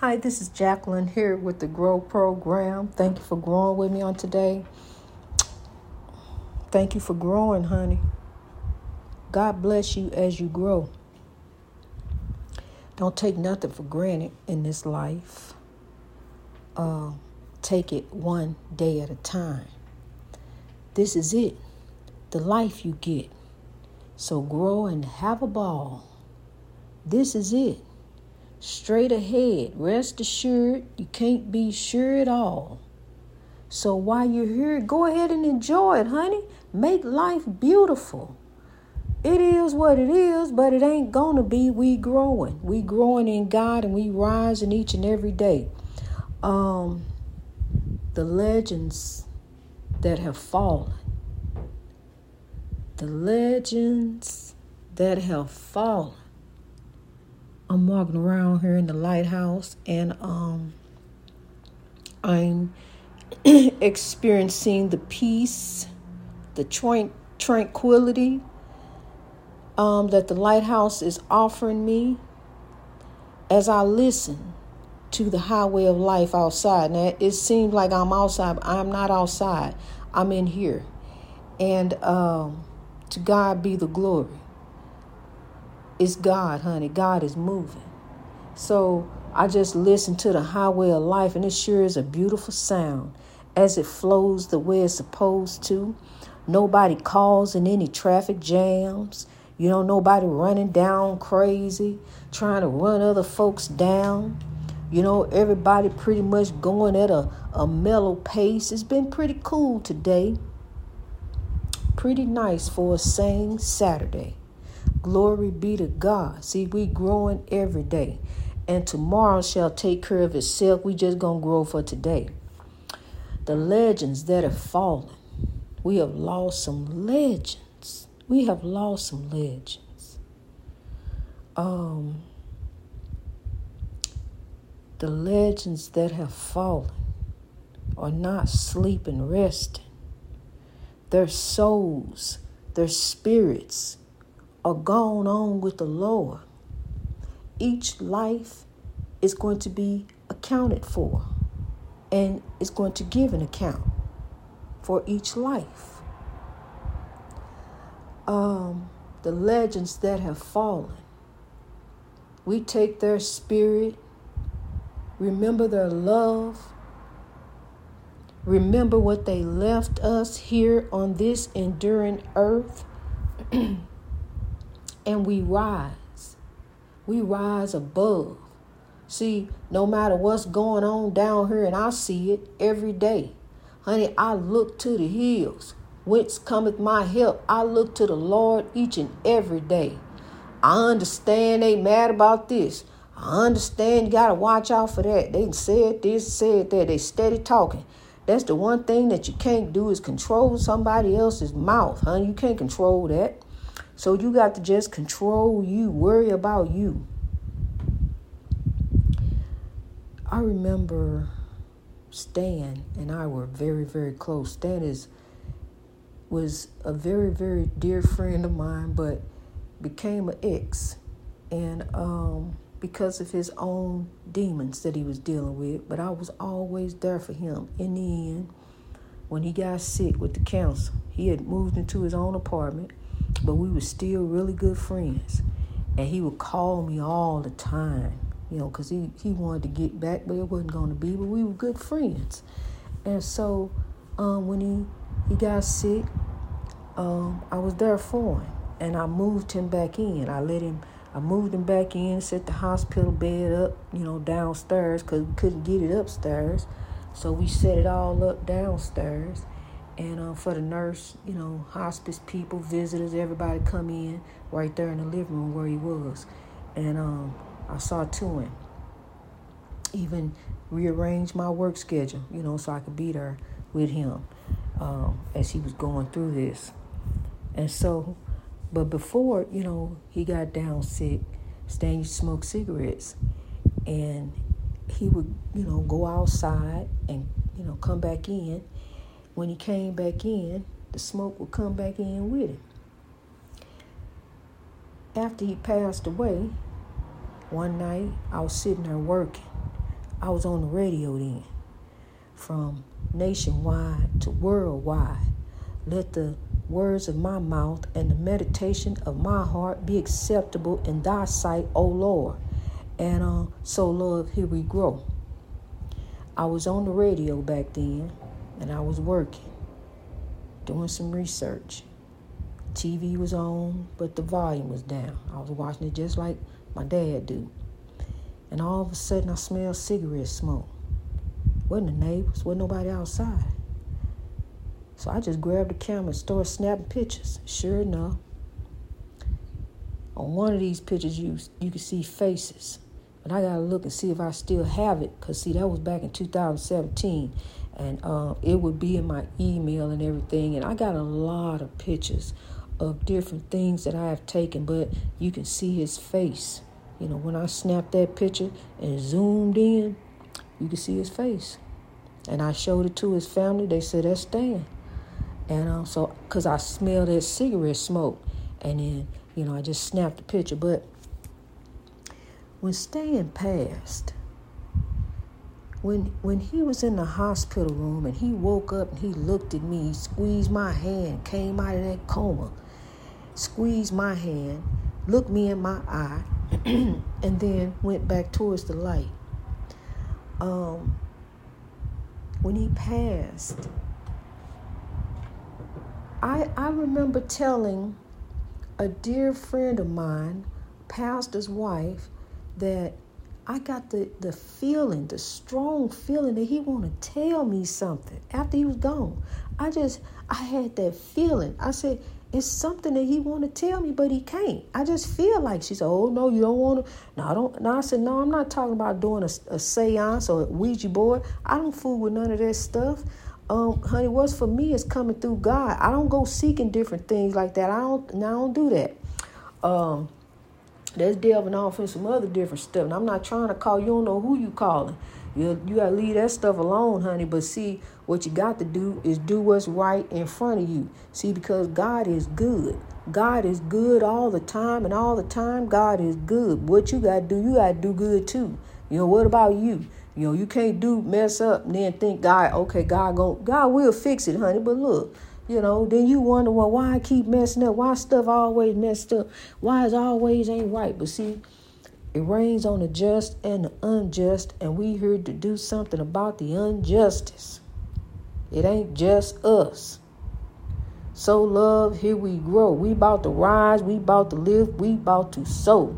Hi, this is Jacqueline here with the Grow Program. Thank you for growing with me on today. Thank you for growing, honey. God bless you as you grow. Don't take nothing for granted in this life. Uh, take it one day at a time. This is it, the life you get. So grow and have a ball. This is it straight ahead. Rest assured, you can't be sure at all. So while you're here, go ahead and enjoy it, honey. Make life beautiful. It is what it is, but it ain't gonna be. We growing. We growing in God and we rising each and every day. Um the legends that have fallen. The legends that have fallen I'm walking around here in the lighthouse and um, I'm experiencing the peace, the tranquility um, that the lighthouse is offering me as I listen to the highway of life outside. Now, it seems like I'm outside, but I'm not outside. I'm in here. And um, to God be the glory. It's God, honey. God is moving. So I just listen to the highway of life, and it sure is a beautiful sound as it flows the way it's supposed to. Nobody causing any traffic jams. You know, nobody running down crazy, trying to run other folks down. You know, everybody pretty much going at a, a mellow pace. It's been pretty cool today. Pretty nice for a sane Saturday. Glory be to God. See, we growing every day. And tomorrow shall take care of itself. We just gonna grow for today. The legends that have fallen. We have lost some legends. We have lost some legends. Um the legends that have fallen are not sleeping, resting. Their souls, their spirits, are gone on with the Lord, each life is going to be accounted for and is going to give an account for each life. Um, the legends that have fallen, we take their spirit, remember their love, remember what they left us here on this enduring earth. and we rise. We rise above. See, no matter what's going on down here, and I see it every day. Honey, I look to the hills. Whence cometh my help? I look to the Lord each and every day. I understand they mad about this. I understand you gotta watch out for that. They said this, said that. They steady talking. That's the one thing that you can't do is control somebody else's mouth, honey. You can't control that. So you got to just control you, worry about you. I remember Stan and I were very, very close. Stan is was a very, very dear friend of mine, but became an ex, and um, because of his own demons that he was dealing with. But I was always there for him. In the end, when he got sick with the cancer, he had moved into his own apartment but we were still really good friends. And he would call me all the time, you know, because he, he wanted to get back, but it wasn't going to be. But we were good friends. And so um, when he, he got sick, um, I was there for him. And I moved him back in. I let him, I moved him back in, set the hospital bed up, you know, downstairs because we couldn't get it upstairs. So we set it all up downstairs and uh, for the nurse, you know, hospice people, visitors, everybody come in right there in the living room where he was, and um, I saw to him. Even rearranged my work schedule, you know, so I could be there with him um, as he was going through this, and so, but before you know he got down sick, Stan used to smoke cigarettes, and he would you know go outside and you know come back in when he came back in, the smoke would come back in with him. After he passed away, one night I was sitting there working. I was on the radio then. From nationwide to worldwide. Let the words of my mouth and the meditation of my heart be acceptable in thy sight, O Lord. And uh, so, Lord, here we grow. I was on the radio back then and I was working, doing some research. TV was on, but the volume was down. I was watching it just like my dad do. And all of a sudden I smelled cigarette smoke. Wasn't the neighbors, wasn't nobody outside. So I just grabbed the camera and started snapping pictures. Sure enough, on one of these pictures you you can see faces. But I gotta look and see if I still have it, cause see that was back in 2017, and uh, it would be in my email and everything. And I got a lot of pictures of different things that I have taken, but you can see his face. You know, when I snapped that picture and zoomed in, you can see his face. And I showed it to his family. They said, that's Stan. And uh, so, because I smelled that cigarette smoke. And then, you know, I just snapped the picture. But when Stan passed, when when he was in the hospital room and he woke up and he looked at me, squeezed my hand, came out of that coma squeezed my hand, looked me in my eye, and then went back towards the light. Um, when he passed, I I remember telling a dear friend of mine, pastor's wife, that I got the, the feeling, the strong feeling that he want to tell me something after he was gone. I just I had that feeling. I said, it's something that he want to tell me, but he can't. I just feel like she said, "Oh no, you don't want to." No, I don't. No, I said, "No, I'm not talking about doing a, a séance or a Ouija board. I don't fool with none of that stuff." Um, honey, what's for me is coming through God. I don't go seeking different things like that. I don't. I don't do that. Um, that's delving off in some other different stuff. And I'm not trying to call. You don't know who you calling. You you gotta leave that stuff alone, honey. But see, what you got to do is do what's right in front of you. See, because God is good. God is good all the time, and all the time, God is good. What you gotta do, you gotta do good too. You know, what about you? You know, you can't do mess up and then think God, okay, God go God will fix it, honey. But look, you know, then you wonder, well, why I keep messing up? Why stuff always messed up? Why is always ain't right? But see, it rains on the just and the unjust, and we here to do something about the injustice. It ain't just us. So love, here we grow. We about to rise, we about to live, we about to sow.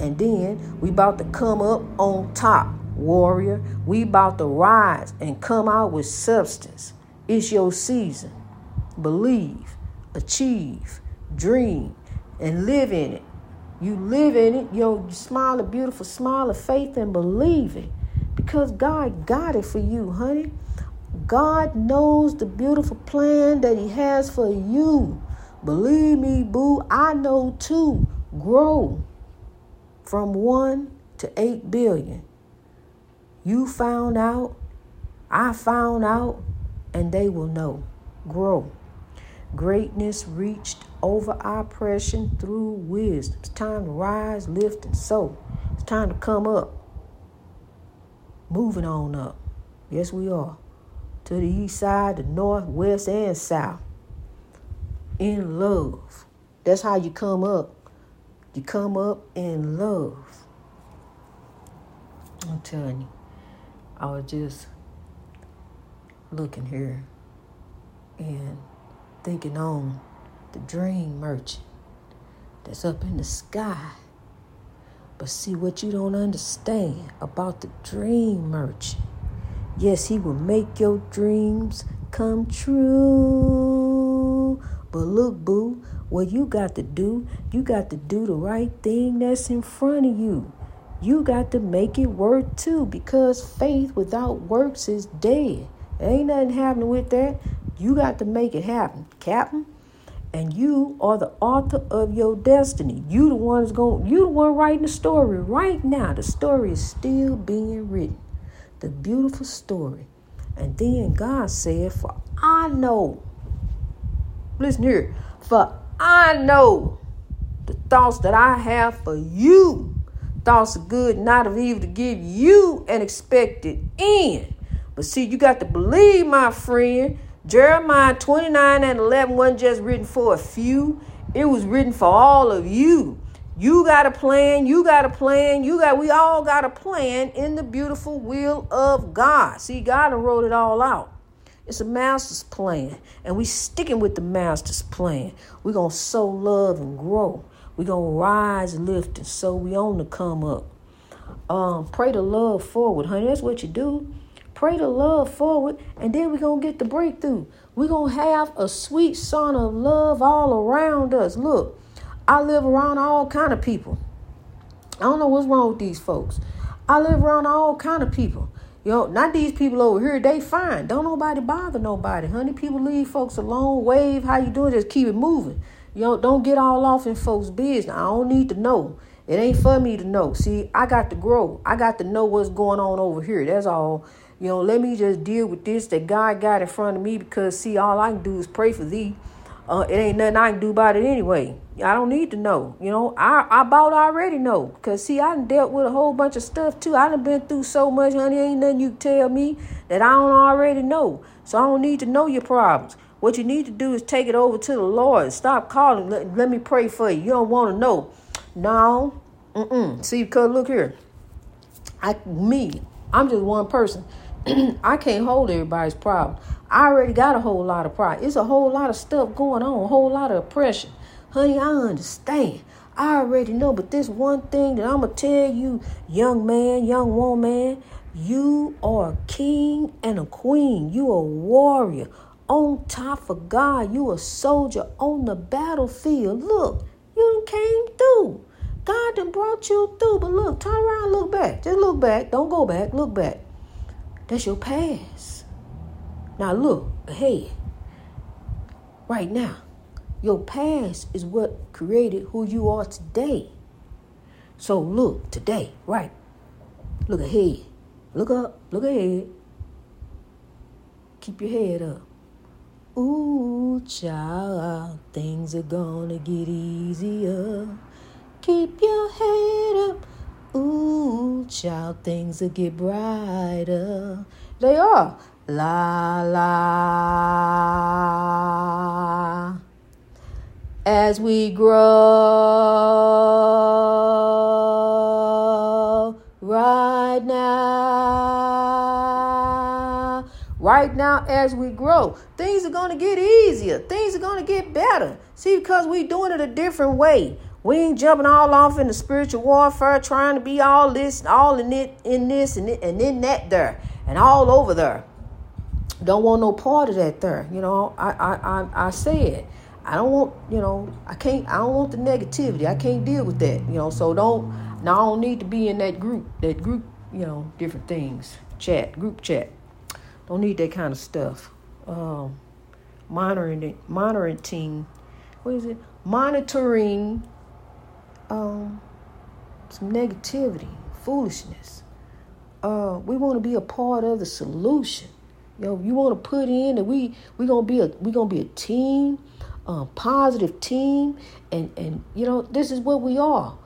And then we about to come up on top, warrior. We about to rise and come out with substance. It's your season. Believe, achieve, dream, and live in it. You live in it, yo, you smile a beautiful smile of faith and believe it. Because God got it for you, honey. God knows the beautiful plan that He has for you. Believe me, boo, I know too. Grow from one to eight billion. You found out, I found out, and they will know. Grow. Greatness reached over oppression through wisdom. It's time to rise, lift, and sow. It's time to come up. Moving on up. Yes, we are. To the east side, the north, west, and south. In love. That's how you come up. You come up in love. I'm telling you. I was just looking here and thinking on the dream merchant that's up in the sky. But see what you don't understand about the dream merchant. Yes, he will make your dreams come true. But look, boo, what you got to do, you got to do the right thing that's in front of you. You got to make it work too because faith without works is dead. Ain't nothing happening with that. You got to make it happen, Captain. And you are the author of your destiny. You the one that's going you the one writing the story right now. The story is still being written. The beautiful story. And then God said, For I know. Listen here. For I know the thoughts that I have for you thoughts of good, not of evil, to give you an expected end. But see, you got to believe, my friend. Jeremiah 29 and 11 wasn't just written for a few, it was written for all of you. You got a plan, you got a plan, you got we all got a plan in the beautiful will of God. See, God wrote it all out. It's a master's plan, and we sticking with the master's plan. We're gonna sow love and grow. We're gonna rise and lift and so we on to come up. Um, pray the love forward, honey. That's what you do. Pray the love forward, and then we're gonna get the breakthrough. We're gonna have a sweet son of love all around us. Look, I live around all kind of people. I don't know what's wrong with these folks. I live around all kind of people. You know, not these people over here. They fine. Don't nobody bother nobody, honey. People leave folks alone. Wave, how you doing? Just keep it moving. You know, don't get all off in folks' business. I don't need to know. It ain't for me to know. See, I got to grow. I got to know what's going on over here. That's all. You know, let me just deal with this that God got in front of me because see, all I can do is pray for thee uh, it ain't nothing I can do about it anyway. I don't need to know. You know, I, I about already know. Because, see, I done dealt with a whole bunch of stuff, too. I done been through so much, honey. Ain't nothing you can tell me that I don't already know. So I don't need to know your problems. What you need to do is take it over to the Lord. Stop calling. Let, let me pray for you. You don't want to know. No. Mm-mm. See, because look here. I, me, I'm just one person. I can't hold everybody's problem. I already got a whole lot of pride. It's a whole lot of stuff going on, a whole lot of oppression. Honey, I understand. I already know, but this one thing that I'm going to tell you, young man, young woman, you are a king and a queen. You a warrior on top of God. You a soldier on the battlefield. Look, you came through. God done brought you through. But look, turn around, look back. Just look back. Don't go back. Look back. That's your past. Now look ahead. Right now. Your past is what created who you are today. So look today, right? Look ahead. Look up. Look ahead. Keep your head up. Ooh, child, things are gonna get easier. Keep your head up. Ooh, child, things will get brighter. They are. La la. As we grow right now. Right now, as we grow, things are going to get easier. Things are going to get better. See, because we're doing it a different way. We ain't jumping all off in the spiritual warfare, trying to be all this, all in it, in this, and, it, and in that there, and all over there. Don't want no part of that there. You know, I, I, I, I said, I don't want, you know, I can't, I don't want the negativity. I can't deal with that. You know, so don't. Now I don't need to be in that group, that group, you know, different things, chat, group chat. Don't need that kind of stuff. Um, monitoring, monitoring, what is it? Monitoring um, some negativity, foolishness. Uh, we want to be a part of the solution. You know, you want to put in that we we gonna be a we gonna be a team, a positive team, and and you know this is what we are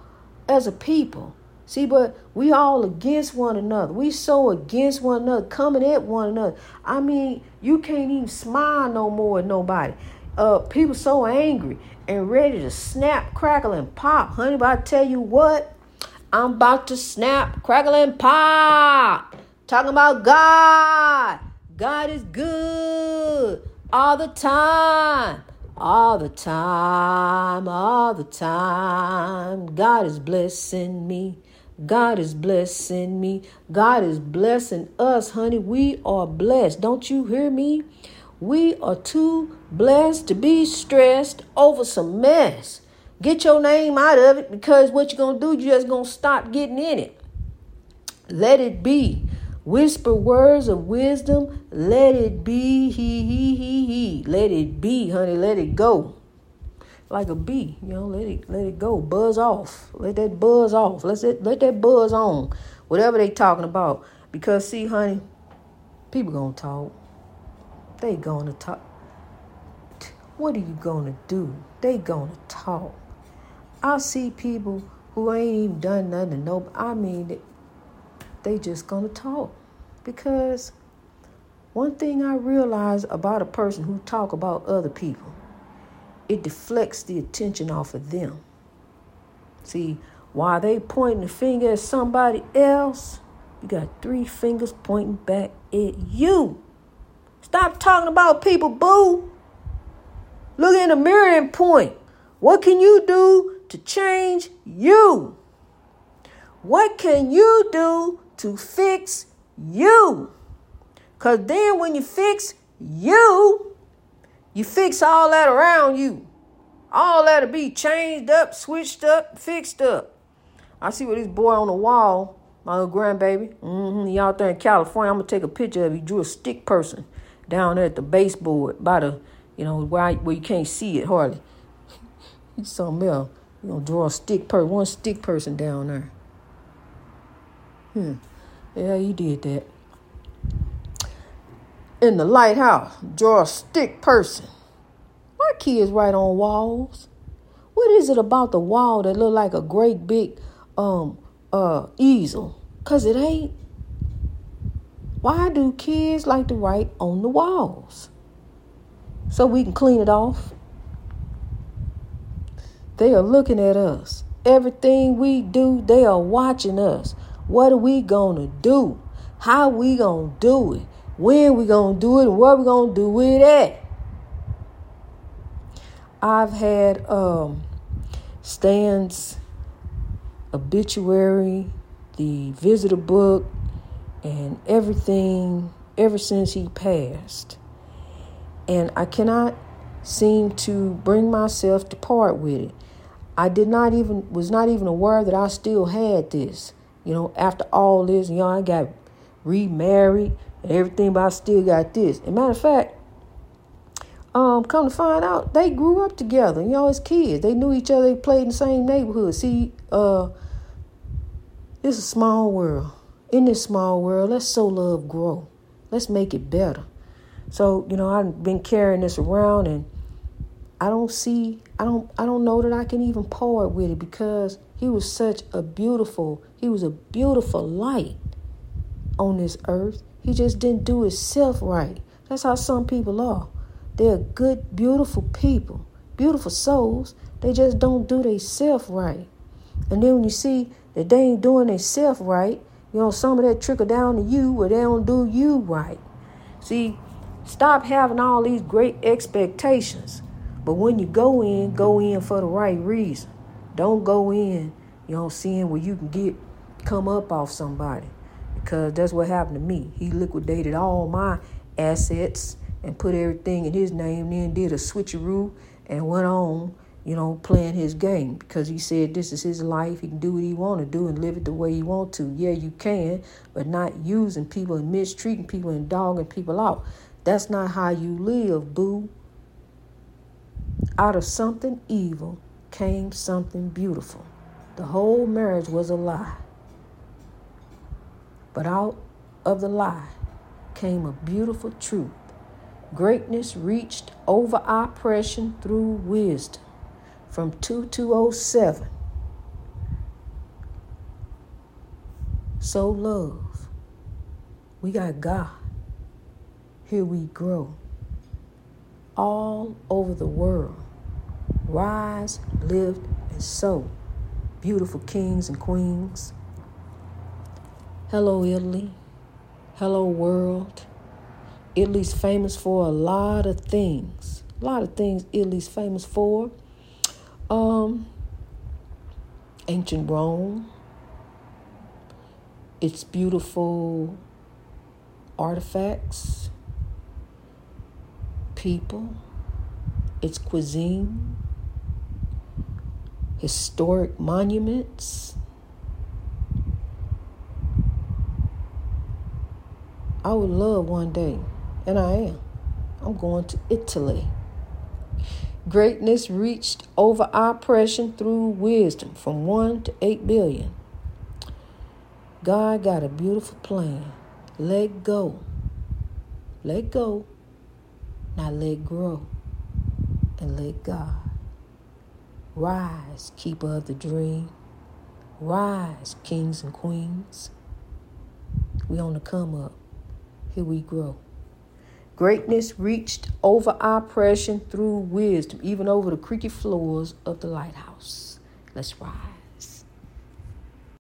as a people. See, but we all against one another. We so against one another, coming at one another. I mean, you can't even smile no more at nobody. Uh, people so angry and ready to snap, crackle, and pop. Honey, but I tell you what, I'm about to snap, crackle, and pop. Talking about God. God is good all the time. All the time, all the time. God is blessing me. God is blessing me. God is blessing us, honey. We are blessed. Don't you hear me? We are too blessed to be stressed over some mess. Get your name out of it because what you're going to do, you're just going to stop getting in it. Let it be. Whisper words of wisdom. Let it be. He, he, he, he. Let it be, honey. Let it go. Like a bee, you know, let it let it go. Buzz off. Let that buzz off. Let it let that buzz on. Whatever they talking about. Because see, honey, people gonna talk. They gonna talk. What are you gonna do? They gonna talk. I see people who ain't even done nothing to no. I mean, they just gonna talk because one thing I realize about a person who talk about other people, it deflects the attention off of them. See, while they pointing the finger at somebody else, you got three fingers pointing back at you. Stop talking about people, boo. Look in the mirror and point. What can you do to change you? What can you do to fix you? Because then when you fix you, you fix all that around you. All that'll be changed up, switched up, fixed up. I see what this boy on the wall, my little grandbaby. Mm-hmm. He out there in California. I'm gonna take a picture of. He drew a stick person down there at the baseboard by the, you know, where I, where you can't see it hardly. He's something else. You gonna draw a stick per one stick person down there. Hmm. Yeah, you did that. In the lighthouse, draw a stick person. Why kids write on walls? What is it about the wall that look like a great big um uh easel? Cause it ain't. Why do kids like to write on the walls? So we can clean it off. They are looking at us. Everything we do, they are watching us. What are we gonna do? How we gonna do it? When we gonna do it? And what we gonna do with it? I've had um, Stan's obituary, the visitor book, and everything ever since he passed. And I cannot seem to bring myself to part with it. I did not even was not even aware that I still had this. You know, after all this, you know, I got remarried and everything, but I still got this. As matter of fact, um, come to find out, they grew up together. You know, as kids, they knew each other. They played in the same neighborhood. See, uh, it's a small world. In this small world, let's so love grow. Let's make it better. So, you know, I've been carrying this around, and I don't see, I don't, I don't know that I can even part with it because he was such a beautiful, he was a beautiful light on this earth. He just didn't do himself right. That's how some people are. They're good, beautiful people, beautiful souls. They just don't do themselves right. And then when you see that they ain't doing themselves right, you know, some of that trickle down to you where they don't do you right. See, stop having all these great expectations. But when you go in, go in for the right reason. Don't go in, you know, seeing where you can get come up off somebody. Because that's what happened to me. He liquidated all my assets and put everything in his name, then did a switcheroo and went on, you know, playing his game because he said this is his life. He can do what he want to do and live it the way he want to. Yeah, you can, but not using people and mistreating people and dogging people out. That's not how you live, boo. Out of something evil came something beautiful. The whole marriage was a lie. But out of the lie came a beautiful truth. Greatness reached over oppression through wisdom from 2207. So love. We got God. Here we grow. All over the world. Rise, live, and sow. Beautiful kings and queens. Hello, Italy. Hello, world. Italy's famous for a lot of things. A lot of things Italy's famous for. Um, ancient Rome. Its beautiful artifacts, people, its cuisine, historic monuments. I would love one day and I am. I'm going to Italy. Greatness reached over oppression through wisdom from 1 to 8 billion. God got a beautiful plan. Let go. Let go. Now let grow. And let God. Rise, keeper of the dream. Rise, kings and queens. We on the come up. Here we grow. Greatness reached over oppression through wisdom, even over the creaky floors of the lighthouse. Let's rise.